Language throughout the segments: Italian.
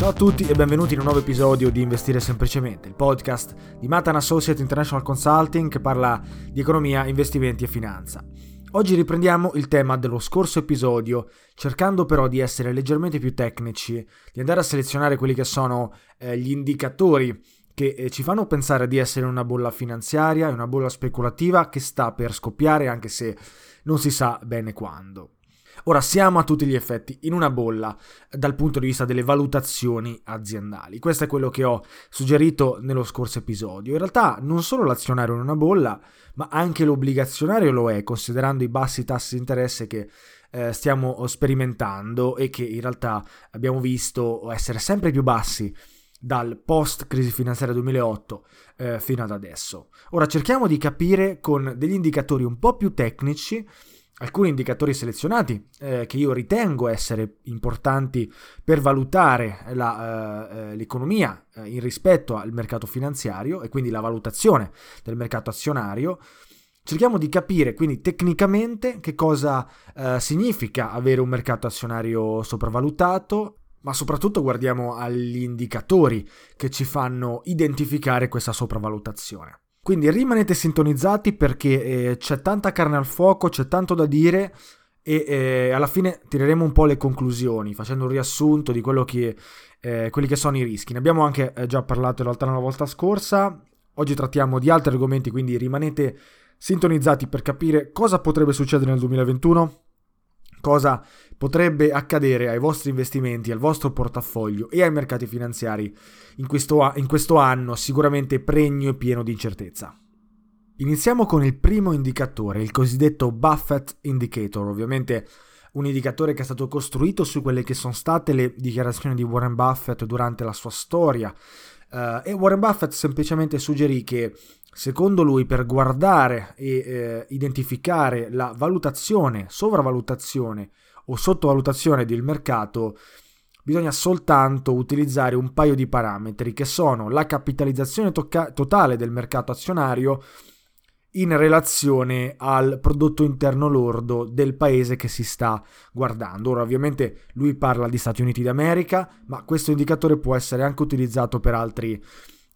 Ciao a tutti e benvenuti in un nuovo episodio di Investire Semplicemente, il podcast di Matan Associate International Consulting che parla di economia, investimenti e finanza. Oggi riprendiamo il tema dello scorso episodio, cercando però di essere leggermente più tecnici, di andare a selezionare quelli che sono eh, gli indicatori che eh, ci fanno pensare di essere una bolla finanziaria, una bolla speculativa che sta per scoppiare anche se non si sa bene quando. Ora siamo a tutti gli effetti in una bolla dal punto di vista delle valutazioni aziendali. Questo è quello che ho suggerito nello scorso episodio. In realtà non solo l'azionario è una bolla, ma anche l'obbligazionario lo è, considerando i bassi tassi di interesse che eh, stiamo sperimentando e che in realtà abbiamo visto essere sempre più bassi dal post crisi finanziaria 2008 eh, fino ad adesso. Ora cerchiamo di capire con degli indicatori un po' più tecnici alcuni indicatori selezionati eh, che io ritengo essere importanti per valutare la, eh, eh, l'economia eh, in rispetto al mercato finanziario e quindi la valutazione del mercato azionario. Cerchiamo di capire quindi tecnicamente che cosa eh, significa avere un mercato azionario sopravvalutato, ma soprattutto guardiamo agli indicatori che ci fanno identificare questa sopravvalutazione. Quindi rimanete sintonizzati perché eh, c'è tanta carne al fuoco, c'è tanto da dire e eh, alla fine tireremo un po' le conclusioni facendo un riassunto di che, eh, quelli che sono i rischi. Ne abbiamo anche eh, già parlato in realtà la volta scorsa, oggi trattiamo di altri argomenti, quindi rimanete sintonizzati per capire cosa potrebbe succedere nel 2021 cosa potrebbe accadere ai vostri investimenti, al vostro portafoglio e ai mercati finanziari in questo, in questo anno sicuramente pregno e pieno di incertezza. Iniziamo con il primo indicatore, il cosiddetto Buffett Indicator, ovviamente un indicatore che è stato costruito su quelle che sono state le dichiarazioni di Warren Buffett durante la sua storia. Uh, e Warren Buffett semplicemente suggerì che Secondo lui, per guardare e eh, identificare la valutazione, sovravalutazione o sottovalutazione del mercato, bisogna soltanto utilizzare un paio di parametri che sono la capitalizzazione tocca- totale del mercato azionario in relazione al prodotto interno lordo del paese che si sta guardando. Ora ovviamente lui parla di Stati Uniti d'America, ma questo indicatore può essere anche utilizzato per altri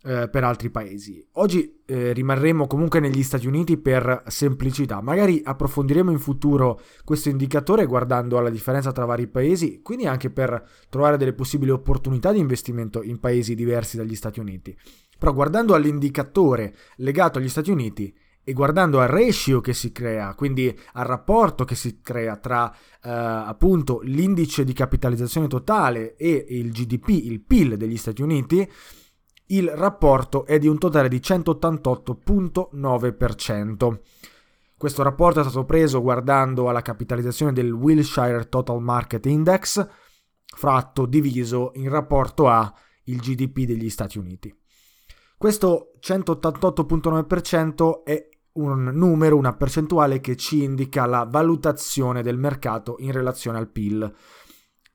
eh, per altri paesi. Oggi eh, rimarremo comunque negli Stati Uniti per semplicità, magari approfondiremo in futuro questo indicatore guardando alla differenza tra vari paesi, quindi anche per trovare delle possibili opportunità di investimento in paesi diversi dagli Stati Uniti. Però guardando all'indicatore legato agli Stati Uniti e guardando al ratio che si crea, quindi al rapporto che si crea tra eh, appunto l'indice di capitalizzazione totale e il GDP, il PIL degli Stati Uniti, il rapporto è di un totale di 188.9%. Questo rapporto è stato preso guardando alla capitalizzazione del Wilshire Total Market Index, fratto diviso in rapporto a il GDP degli Stati Uniti. Questo 188.9% è un numero, una percentuale che ci indica la valutazione del mercato in relazione al PIL.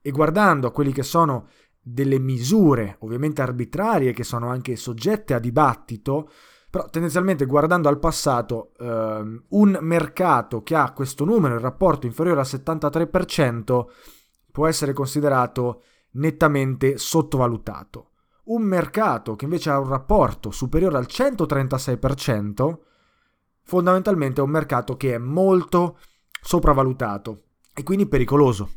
E guardando a quelli che sono delle misure, ovviamente arbitrarie, che sono anche soggette a dibattito, però tendenzialmente guardando al passato, ehm, un mercato che ha questo numero, il rapporto inferiore al 73%, può essere considerato nettamente sottovalutato. Un mercato che invece ha un rapporto superiore al 136%, fondamentalmente è un mercato che è molto sopravvalutato e quindi pericoloso.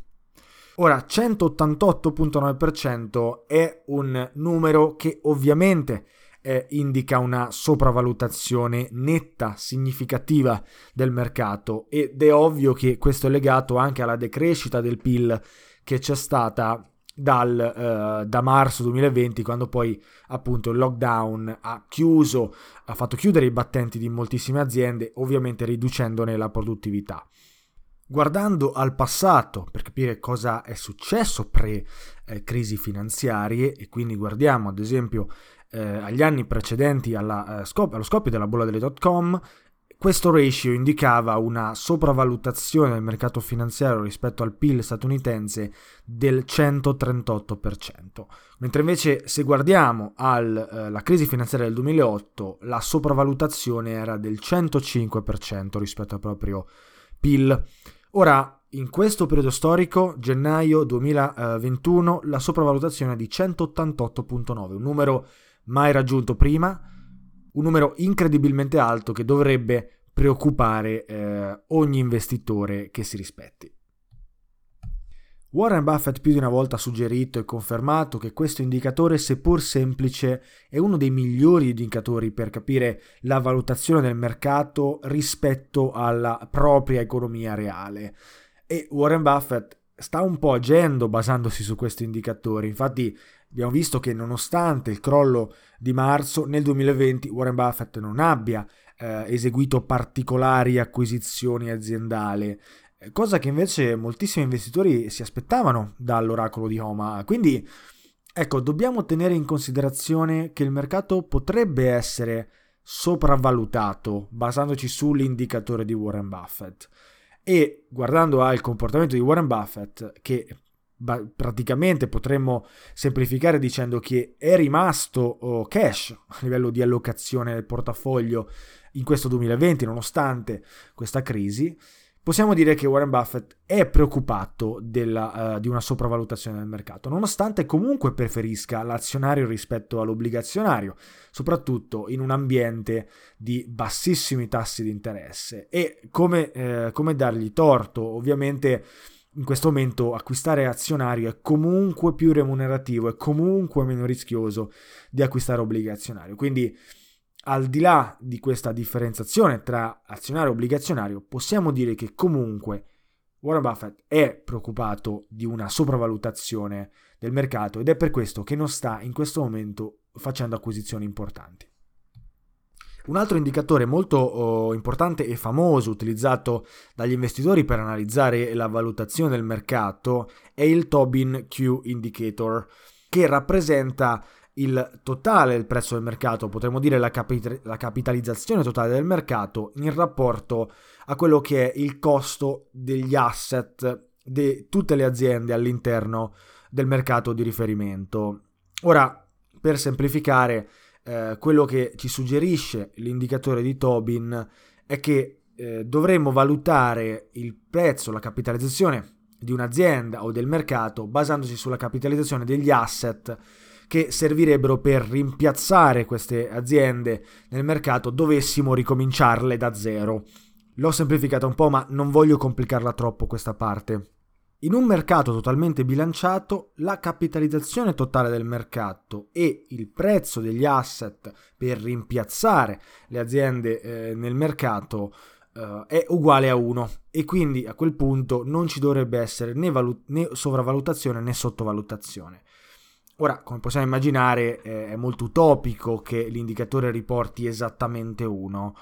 Ora, 188.9% è un numero che ovviamente eh, indica una sopravvalutazione netta, significativa del mercato ed è ovvio che questo è legato anche alla decrescita del PIL che c'è stata dal, uh, da marzo 2020 quando poi appunto il lockdown ha chiuso, ha fatto chiudere i battenti di moltissime aziende, ovviamente riducendone la produttività. Guardando al passato per capire cosa è successo pre-crisi eh, finanziarie e quindi guardiamo ad esempio eh, agli anni precedenti alla, eh, scop- allo scoppio della bolla delle dot com, questo ratio indicava una sopravvalutazione del mercato finanziario rispetto al PIL statunitense del 138%, mentre invece se guardiamo alla eh, crisi finanziaria del 2008 la sopravvalutazione era del 105% rispetto al proprio PIL. Ora, in questo periodo storico, gennaio 2021, la sopravvalutazione è di 188.9, un numero mai raggiunto prima, un numero incredibilmente alto che dovrebbe preoccupare eh, ogni investitore che si rispetti. Warren Buffett più di una volta ha suggerito e confermato che questo indicatore, seppur semplice, è uno dei migliori indicatori per capire la valutazione del mercato rispetto alla propria economia reale. E Warren Buffett sta un po' agendo basandosi su questo indicatore. Infatti abbiamo visto che nonostante il crollo di marzo, nel 2020 Warren Buffett non abbia eh, eseguito particolari acquisizioni aziendali, cosa che invece moltissimi investitori si aspettavano dall'oracolo di Homa. Quindi, ecco, dobbiamo tenere in considerazione che il mercato potrebbe essere sopravvalutato basandoci sull'indicatore di Warren Buffett. E guardando al comportamento di Warren Buffett, che praticamente potremmo semplificare dicendo che è rimasto oh, cash a livello di allocazione del portafoglio in questo 2020 nonostante questa crisi, possiamo dire che Warren Buffett è preoccupato della, uh, di una sopravvalutazione del mercato, nonostante comunque preferisca l'azionario rispetto all'obbligazionario, soprattutto in un ambiente di bassissimi tassi di interesse. E come, eh, come dargli torto, ovviamente in questo momento acquistare azionario è comunque più remunerativo, è comunque meno rischioso di acquistare obbligazionario. Quindi al di là di questa differenziazione tra azionario e obbligazionario, possiamo dire che comunque Warren Buffett è preoccupato di una sopravvalutazione del mercato ed è per questo che non sta in questo momento facendo acquisizioni importanti. Un altro indicatore molto oh, importante e famoso utilizzato dagli investitori per analizzare la valutazione del mercato è il Tobin Q Indicator, che rappresenta il totale del prezzo del mercato, potremmo dire la, capi- la capitalizzazione totale del mercato in rapporto a quello che è il costo degli asset di tutte le aziende all'interno del mercato di riferimento. Ora, per semplificare, eh, quello che ci suggerisce l'indicatore di Tobin è che eh, dovremmo valutare il prezzo, la capitalizzazione di un'azienda o del mercato basandosi sulla capitalizzazione degli asset che servirebbero per rimpiazzare queste aziende nel mercato dovessimo ricominciarle da zero. L'ho semplificata un po', ma non voglio complicarla troppo questa parte. In un mercato totalmente bilanciato, la capitalizzazione totale del mercato e il prezzo degli asset per rimpiazzare le aziende eh, nel mercato eh, è uguale a 1 e quindi a quel punto non ci dovrebbe essere né, valu- né sopravvalutazione né sottovalutazione. Ora, come possiamo immaginare, è molto utopico che l'indicatore riporti esattamente 1.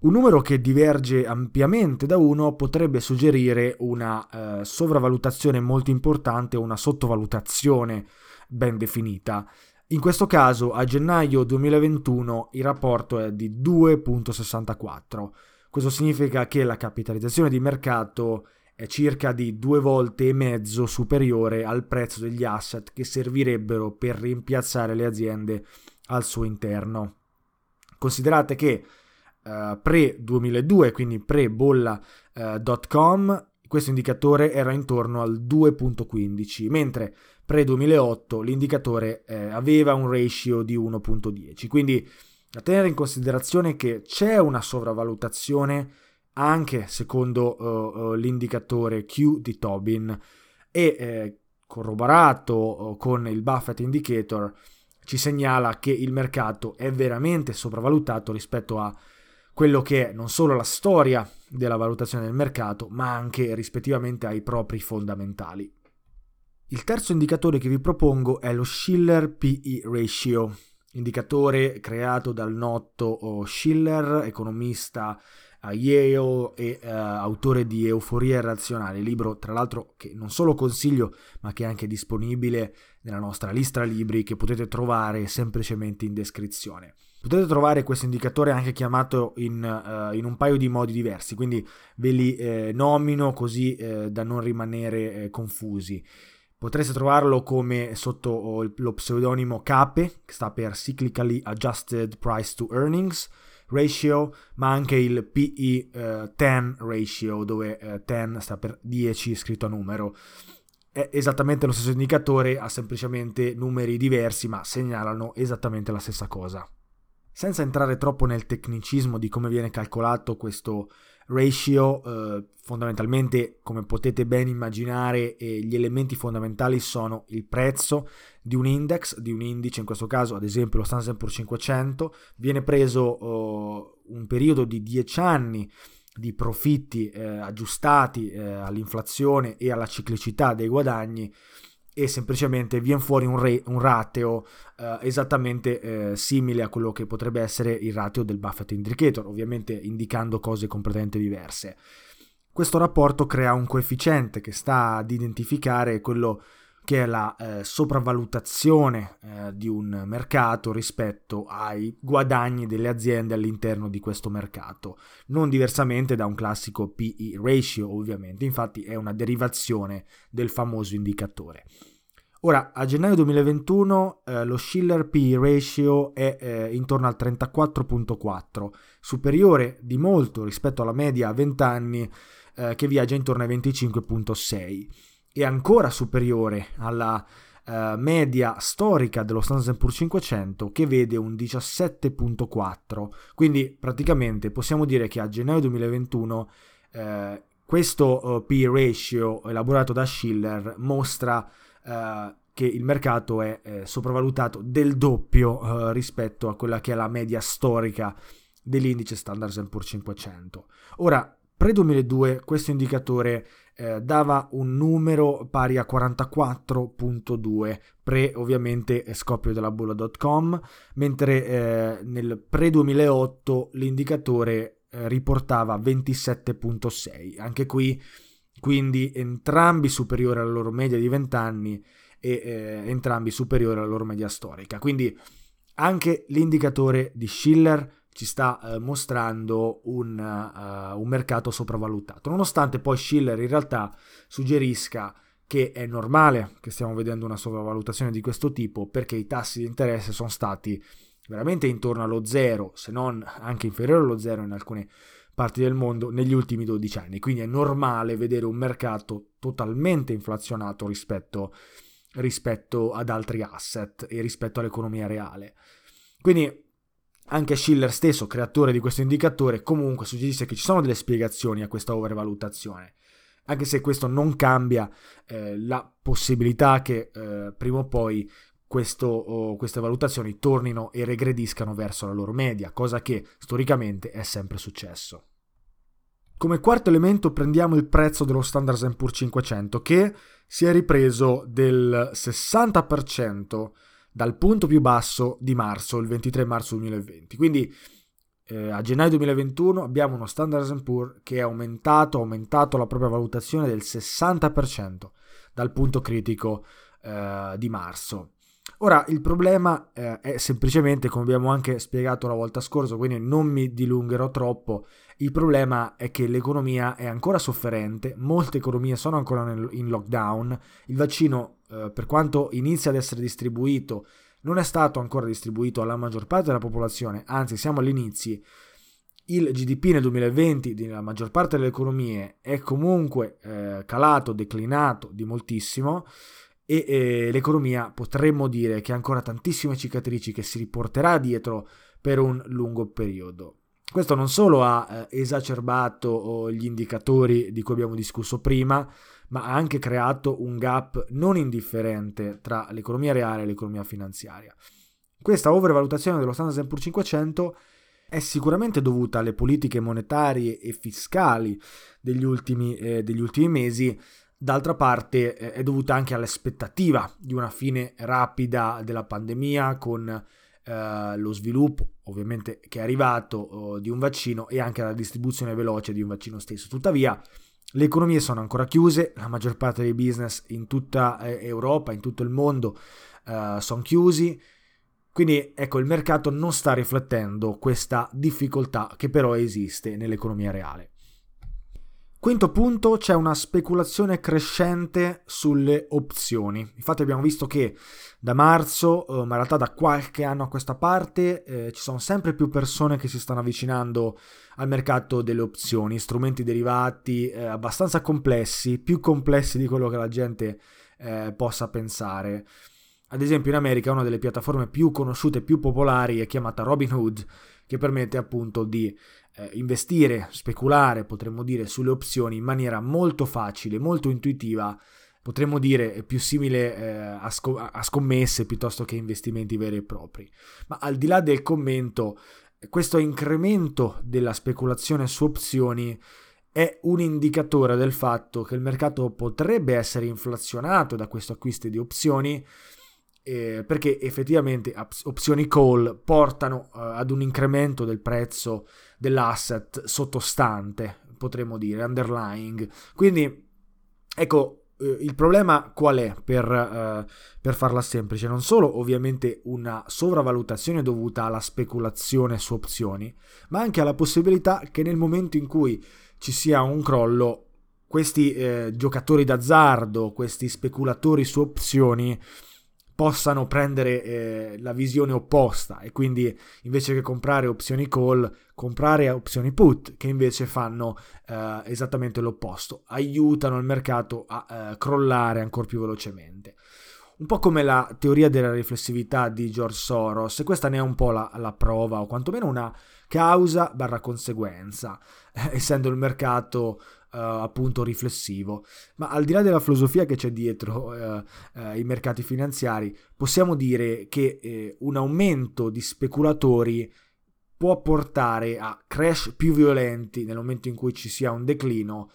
Un numero che diverge ampiamente da 1 potrebbe suggerire una eh, sopravvalutazione molto importante o una sottovalutazione ben definita. In questo caso, a gennaio 2021 il rapporto è di 2.64. Questo significa che la capitalizzazione di mercato è circa di due volte e mezzo superiore al prezzo degli asset che servirebbero per rimpiazzare le aziende al suo interno. Considerate che uh, pre-2002, quindi pre-bolla.com, uh, questo indicatore era intorno al 2.15, mentre pre-2008 l'indicatore eh, aveva un ratio di 1.10. Quindi da tenere in considerazione che c'è una sopravvalutazione anche secondo uh, uh, l'indicatore Q di Tobin e eh, corroborato con il Buffett Indicator ci segnala che il mercato è veramente sopravvalutato rispetto a quello che è non solo la storia della valutazione del mercato, ma anche rispettivamente ai propri fondamentali. Il terzo indicatore che vi propongo è lo Schiller PE Ratio, indicatore creato dal noto Schiller, economista a Yale e uh, autore di Euforia Irrazionale, libro tra l'altro che non solo consiglio ma che è anche disponibile nella nostra lista libri che potete trovare semplicemente in descrizione. Potete trovare questo indicatore anche chiamato in, uh, in un paio di modi diversi, quindi ve li eh, nomino così eh, da non rimanere eh, confusi. Potreste trovarlo come sotto oh, lo pseudonimo CAPE, che sta per Cyclically Adjusted Price to Earnings, ratio, ma anche il PE eh, 10 ratio, dove eh, 10 sta per 10 scritto a numero. È esattamente lo stesso indicatore, ha semplicemente numeri diversi, ma segnalano esattamente la stessa cosa. Senza entrare troppo nel tecnicismo di come viene calcolato questo ratio, eh, fondamentalmente, come potete ben immaginare, eh, gli elementi fondamentali sono il prezzo di un index, di un indice, in questo caso ad esempio lo Standard Poor's 500, viene preso oh, un periodo di 10 anni di profitti eh, aggiustati eh, all'inflazione e alla ciclicità dei guadagni e semplicemente viene fuori un, re, un rateo eh, esattamente eh, simile a quello che potrebbe essere il rateo del Buffett Indicator, ovviamente indicando cose completamente diverse. Questo rapporto crea un coefficiente che sta ad identificare quello che è la eh, sopravvalutazione eh, di un mercato rispetto ai guadagni delle aziende all'interno di questo mercato, non diversamente da un classico PE ratio ovviamente, infatti è una derivazione del famoso indicatore. Ora, a gennaio 2021 eh, lo Schiller PE ratio è eh, intorno al 34.4, superiore di molto rispetto alla media a 20 anni eh, che viaggia intorno ai 25.6 è ancora superiore alla uh, media storica dello Standard Poor's 500 che vede un 17.4 quindi praticamente possiamo dire che a gennaio 2021 uh, questo uh, P ratio elaborato da Schiller mostra che il mercato è eh, sopravvalutato del doppio rispetto a quella che è la media storica dell'indice Standard Poor's 500 ora Pre-2002 questo indicatore eh, dava un numero pari a 44.2, pre ovviamente scoppio della bulla.com, mentre eh, nel pre-2008 l'indicatore eh, riportava 27.6. Anche qui quindi entrambi superiori alla loro media di 20 anni e eh, entrambi superiori alla loro media storica. Quindi anche l'indicatore di Schiller ci sta eh, mostrando un, uh, un, mercato sopravvalutato, nonostante poi Schiller in realtà suggerisca che è normale che stiamo vedendo una sopravvalutazione di questo tipo perché i tassi di interesse sono stati veramente intorno allo zero, se non anche inferiore allo zero in alcune parti del mondo negli ultimi 12 anni. Quindi è normale vedere un mercato totalmente inflazionato rispetto, rispetto ad altri asset e rispetto all'economia reale. Quindi anche Schiller stesso, creatore di questo indicatore, comunque suggerisce che ci sono delle spiegazioni a questa overvalutazione, anche se questo non cambia eh, la possibilità che eh, prima o poi questo, oh, queste valutazioni tornino e regrediscano verso la loro media, cosa che storicamente è sempre successo. Come quarto elemento prendiamo il prezzo dello Standard Poor's 500 che si è ripreso del 60% dal punto più basso di marzo, il 23 marzo 2020. Quindi eh, a gennaio 2021 abbiamo uno Standard Poor's che è aumentato, ha aumentato la propria valutazione del 60% dal punto critico eh, di marzo. Ora, il problema eh, è semplicemente, come abbiamo anche spiegato la volta scorsa, quindi non mi dilungherò troppo, il problema è che l'economia è ancora sofferente, molte economie sono ancora nel, in lockdown, il vaccino, eh, per quanto inizia ad essere distribuito, non è stato ancora distribuito alla maggior parte della popolazione, anzi siamo agli inizi, il GDP nel 2020 nella maggior parte delle economie è comunque eh, calato, declinato di moltissimo, e eh, l'economia potremmo dire che ha ancora tantissime cicatrici che si riporterà dietro per un lungo periodo. Questo non solo ha eh, esacerbato oh, gli indicatori di cui abbiamo discusso prima, ma ha anche creato un gap non indifferente tra l'economia reale e l'economia finanziaria. Questa overvalutazione dello Standard Poor's 500 è sicuramente dovuta alle politiche monetarie e fiscali degli ultimi, eh, degli ultimi mesi, D'altra parte eh, è dovuta anche all'aspettativa di una fine rapida della pandemia con eh, lo sviluppo ovviamente che è arrivato oh, di un vaccino e anche alla distribuzione veloce di un vaccino stesso. Tuttavia le economie sono ancora chiuse, la maggior parte dei business in tutta eh, Europa, in tutto il mondo eh, sono chiusi, quindi ecco il mercato non sta riflettendo questa difficoltà che però esiste nell'economia reale. Quinto punto, c'è una speculazione crescente sulle opzioni. Infatti abbiamo visto che da marzo, eh, ma in realtà da qualche anno a questa parte, eh, ci sono sempre più persone che si stanno avvicinando al mercato delle opzioni, strumenti derivati eh, abbastanza complessi, più complessi di quello che la gente eh, possa pensare. Ad esempio in America una delle piattaforme più conosciute e più popolari è chiamata Robinhood, che permette appunto di eh, investire, speculare, potremmo dire, sulle opzioni in maniera molto facile, molto intuitiva, potremmo dire più simile eh, a, sc- a, scommesse piuttosto che investimenti veri e propri. Ma al di là del commento, questo incremento della speculazione su opzioni è un indicatore del fatto che il mercato potrebbe essere inflazionato da questo acquisto di opzioni eh, perché effettivamente opzioni call portano uh, ad un incremento del prezzo dell'asset sottostante, potremmo dire, underlying. Quindi, ecco, eh, il problema qual è per, uh, per, farla semplice? Non solo ovviamente una sovravalutazione dovuta alla speculazione su opzioni, ma anche alla possibilità che nel momento in cui ci sia un crollo, questi eh, giocatori d'azzardo, questi speculatori su opzioni, possano prendere eh, la visione opposta e quindi invece che comprare opzioni call, comprare opzioni put che invece fanno eh, esattamente l'opposto, aiutano il mercato a eh, crollare ancora più velocemente. Un po' come la teoria della riflessività di George Soros, e questa ne è un po' la, la prova, o quantomeno una causa barra conseguenza, essendo il mercato appunto riflessivo. Ma al di là della filosofia che c'è dietro uh, uh, i mercati finanziari, possiamo dire che eh, un aumento di speculatori può portare a crash più violenti nel momento in cui ci sia un declino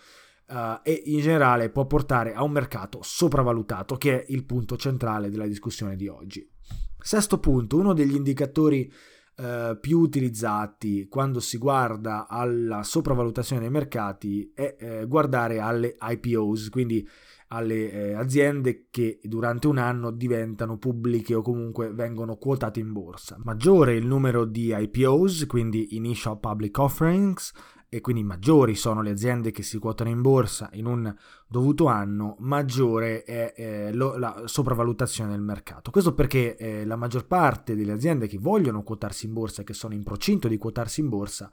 uh, e in generale può portare a un mercato sopravvalutato, che è il punto centrale della discussione di oggi. Sesto punto, uno degli indicatori eh, più utilizzati quando si guarda alla sopravvalutazione dei mercati è eh, guardare alle IPOs, quindi alle eh, aziende che durante un anno diventano pubbliche o comunque vengono quotate in borsa. Maggiore il numero di IPOs, quindi Initial Public Offerings, e quindi maggiori sono le aziende che si quotano in borsa in un dovuto anno, maggiore è eh, lo, la sopravvalutazione del mercato. Questo perché eh, la maggior parte delle aziende che vogliono quotarsi in borsa, che sono in procinto di quotarsi in borsa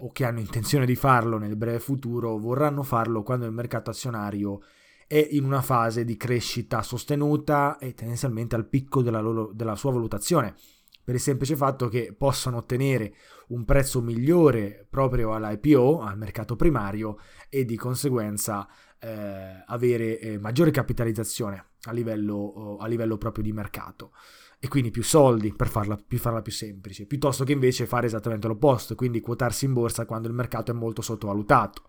o che hanno intenzione di farlo nel breve futuro, vorranno farlo quando il mercato azionario è in una fase di crescita sostenuta e tendenzialmente al picco della, loro, della sua valutazione per il semplice fatto che possono ottenere un prezzo migliore proprio all'IPO, al mercato primario, e di conseguenza eh, avere eh, maggiore capitalizzazione a livello, a livello, proprio di mercato. e quindi più soldi per farla, per farla, più semplice, piuttosto che invece fare esattamente l'opposto, quindi quotarsi in borsa quando il mercato è molto sottovalutato,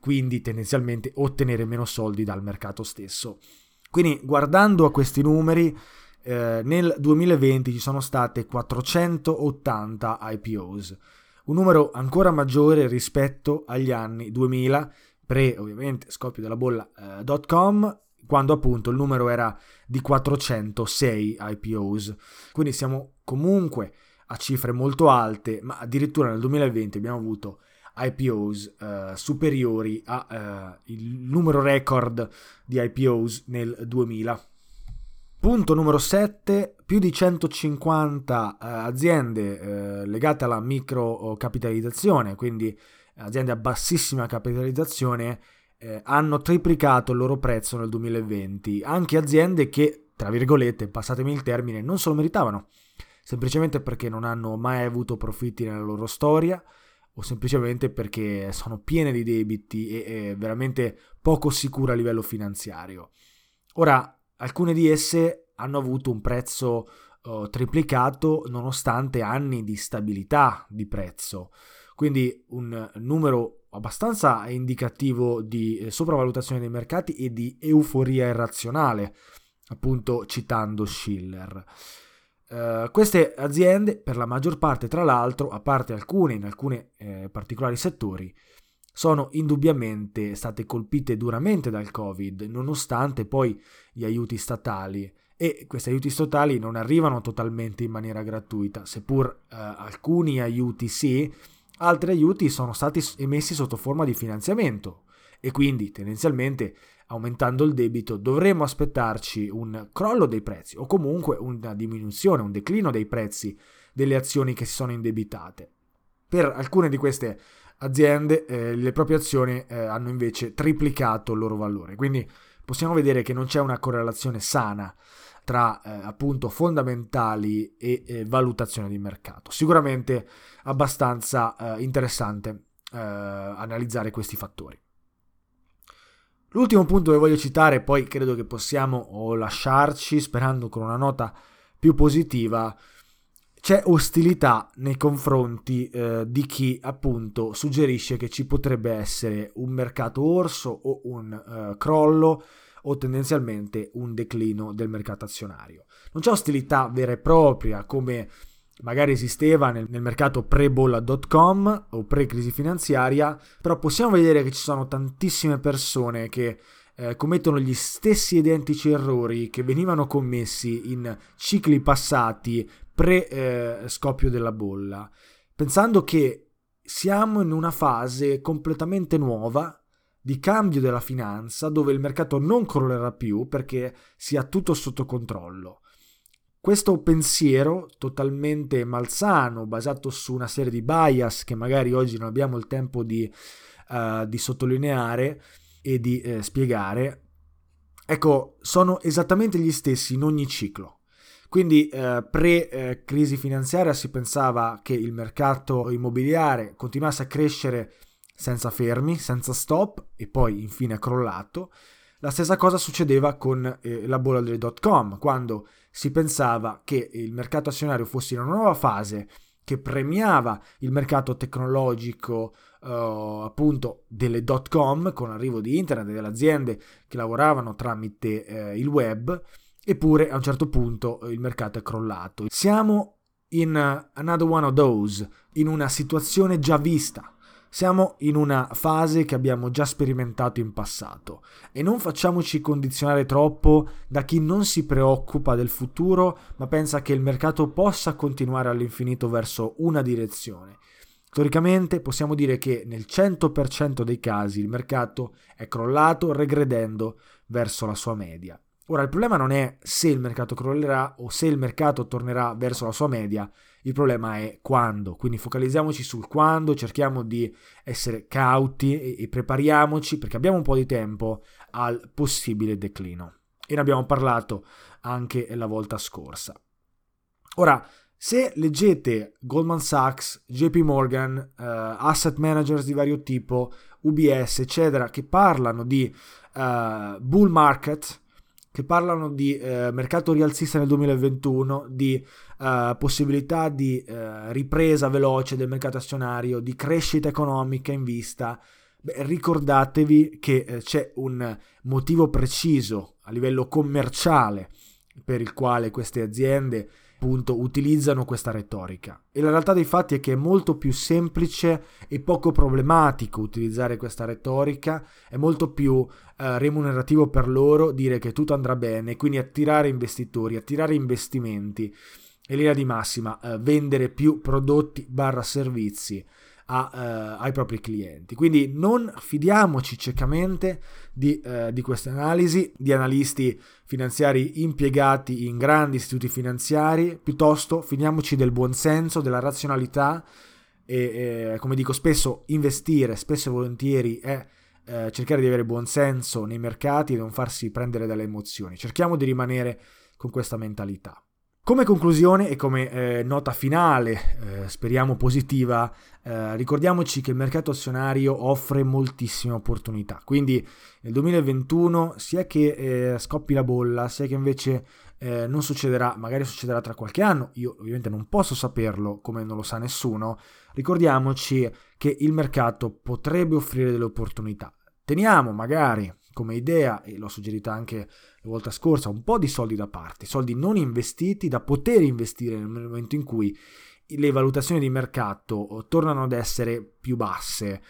quindi tendenzialmente ottenere meno soldi dal mercato stesso. Quindi guardando a questi numeri, eh, nel 2020 ci sono state 480 IPOs, un numero ancora maggiore rispetto agli anni 2000, pre ovviamente scoppio della bolla eh, .com quando appunto il numero era di 406 IPOs. Quindi siamo comunque a cifre molto alte, ma addirittura nel 2020 abbiamo avuto IPOs eh, superiori al eh, numero record di IPOs nel 2000. Punto numero 7, più di 150 eh, aziende eh, legate alla microcapitalizzazione, quindi aziende a bassissima capitalizzazione eh, hanno triplicato il loro prezzo nel 2020, anche aziende che, tra virgolette, passatemi il termine, non se lo meritavano, semplicemente perché non hanno mai avuto profitti nella loro storia o semplicemente perché sono piene di debiti e, e veramente poco sicure a livello finanziario. Ora, alcune di esse hanno avuto un prezzo uh, triplicato nonostante anni di stabilità di prezzo. Quindi un numero abbastanza indicativo di eh, sopravvalutazione dei mercati e di euforia irrazionale, appunto citando Schiller. Uh, queste aziende, per la maggior parte, tra l'altro, a parte alcune in alcuni eh, particolari settori, sono indubbiamente state colpite duramente dal Covid, nonostante poi gli aiuti statali. E questi aiuti statali non arrivano totalmente in maniera gratuita, seppur uh, alcuni aiuti sì, Altri aiuti sono stati emessi sotto forma di finanziamento e quindi tendenzialmente aumentando il debito dovremmo aspettarci un crollo dei prezzi o comunque una diminuzione, un declino dei prezzi delle azioni che si sono indebitate. Per alcune di queste aziende eh, le proprie azioni eh, hanno invece triplicato il loro valore, quindi possiamo vedere che non c'è una correlazione sana tra eh, appunto fondamentali e eh, valutazione di mercato. Sicuramente abbastanza eh, interessante eh, analizzare questi fattori. L'ultimo punto che voglio citare, poi credo che possiamo lasciarci sperando con una nota più positiva, c'è ostilità nei confronti eh, di chi appunto suggerisce che ci potrebbe essere un mercato orso o un eh, crollo o tendenzialmente un declino del mercato azionario. Non c'è ostilità vera e propria come magari esisteva nel, nel mercato pre-bolla.com o pre-crisi finanziaria, però possiamo vedere che ci sono tantissime persone che eh, commettono gli stessi identici errori che venivano commessi in cicli passati pre-scoppio eh, della bolla, pensando che siamo in una fase completamente nuova di cambio della finanza dove il mercato non crollerà più perché sia tutto sotto controllo. Questo pensiero totalmente malsano, basato su una serie di bias che magari oggi non abbiamo il tempo di, uh, di sottolineare e di uh, spiegare, ecco, sono esattamente gli stessi in ogni ciclo. Quindi eh, pre-crisi eh, finanziaria si pensava che il mercato immobiliare continuasse a crescere senza fermi, senza stop e poi infine è crollato. La stessa cosa succedeva con eh, la bolla delle dot com, quando si pensava che il mercato azionario fosse in una nuova fase che premiava il mercato tecnologico uh, appunto delle dot com con l'arrivo di internet e delle aziende che lavoravano tramite uh, il web eppure a un certo punto il mercato è crollato siamo in uh, another one of those in una situazione già vista siamo in una fase che abbiamo già sperimentato in passato e non facciamoci condizionare troppo da chi non si preoccupa del futuro ma pensa che il mercato possa continuare all'infinito verso una direzione. Storicamente possiamo dire che nel 100% dei casi il mercato è crollato regredendo verso la sua media. Ora il problema non è se il mercato crollerà o se il mercato tornerà verso la sua media, il problema è quando, quindi focalizziamoci sul quando, cerchiamo di essere cauti e, e prepariamoci perché abbiamo un po' di tempo al possibile declino. E ne abbiamo parlato anche la volta scorsa. Ora, se leggete Goldman Sachs, JP Morgan, uh, asset managers di vario tipo, UBS, eccetera, che parlano di uh, bull market, che parlano di eh, mercato rialzista nel 2021, di eh, possibilità di eh, ripresa veloce del mercato azionario, di crescita economica in vista. Beh, ricordatevi che eh, c'è un motivo preciso a livello commerciale per il quale queste aziende appunto utilizzano questa retorica. E la realtà dei fatti è che è molto più semplice e poco problematico utilizzare questa retorica, è molto più eh, remunerativo per loro dire che tutto andrà bene, quindi attirare investitori, attirare investimenti. E linea di massima, eh, vendere più prodotti barra servizi a, uh, ai propri clienti. Quindi non fidiamoci ciecamente di, uh, di, queste analisi di analisti finanziari impiegati in grandi istituti finanziari, piuttosto fidiamoci del buonsenso, della razionalità e, e come dico spesso investire, spesso e volentieri è eh, cercare di avere buonsenso nei mercati e non farsi prendere dalle emozioni. Cerchiamo di rimanere con questa mentalità. Come conclusione e come eh, nota finale, eh, speriamo positiva, eh, ricordiamoci che il mercato azionario offre moltissime opportunità. Quindi nel 2021 sia che eh, scoppi la bolla, sia che invece eh, non succederà, magari succederà tra qualche anno, io ovviamente non posso saperlo come non lo sa nessuno, ricordiamoci che il mercato potrebbe offrire delle opportunità. Teniamo magari come idea, e l'ho suggerita anche la volta scorsa, un po' di soldi da parte, soldi non investiti da poter investire nel momento in cui le valutazioni di mercato tornano ad essere più basse.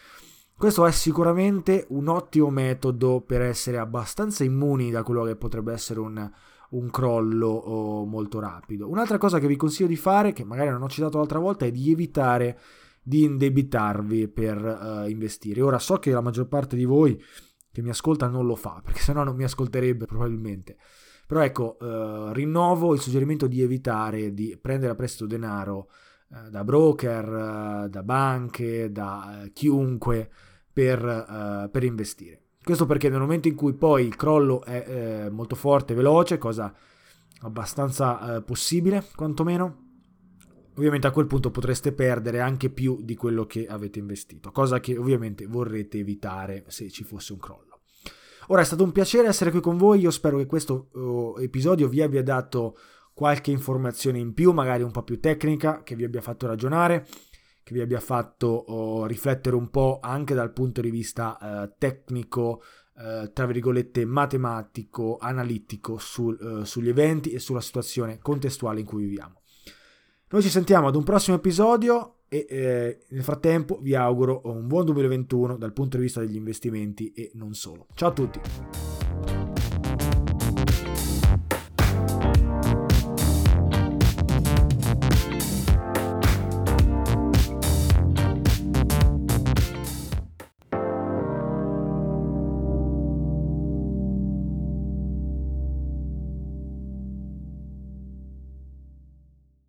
Questo è sicuramente un ottimo metodo per essere abbastanza immuni da quello che potrebbe essere un, un crollo molto rapido. Un'altra cosa che vi consiglio di fare, che magari non ho citato l'altra volta, è di evitare di indebitarvi per uh, investire. Ora so che la maggior parte di voi che mi ascolta non lo fa, perché sennò non mi ascolterebbe probabilmente. Però ecco, eh, rinnovo il suggerimento di evitare di prendere a prestito denaro eh, da broker, eh, da banche, da eh, chiunque per, eh, per, investire. Questo perché nel momento in cui poi il crollo è eh, molto forte e veloce, cosa abbastanza possibile quantomeno, ovviamente a quel punto potreste perdere anche più di quello che avete investito, cosa che ovviamente vorrete evitare se ci fosse un crollo. Ora è stato un piacere essere qui con voi, io spero che questo uh, episodio vi abbia dato qualche informazione in più, magari un po' più tecnica, che vi abbia fatto ragionare, che vi abbia fatto uh, riflettere un po' anche dal punto di vista uh, tecnico, tra virgolette matematico, analitico sul, sugli eventi e sulla situazione contestuale in cui viviamo. Noi ci sentiamo ad un prossimo episodio e eh, nel frattempo vi auguro un buon 2021 dal punto di vista degli investimenti e non solo. Ciao a tutti!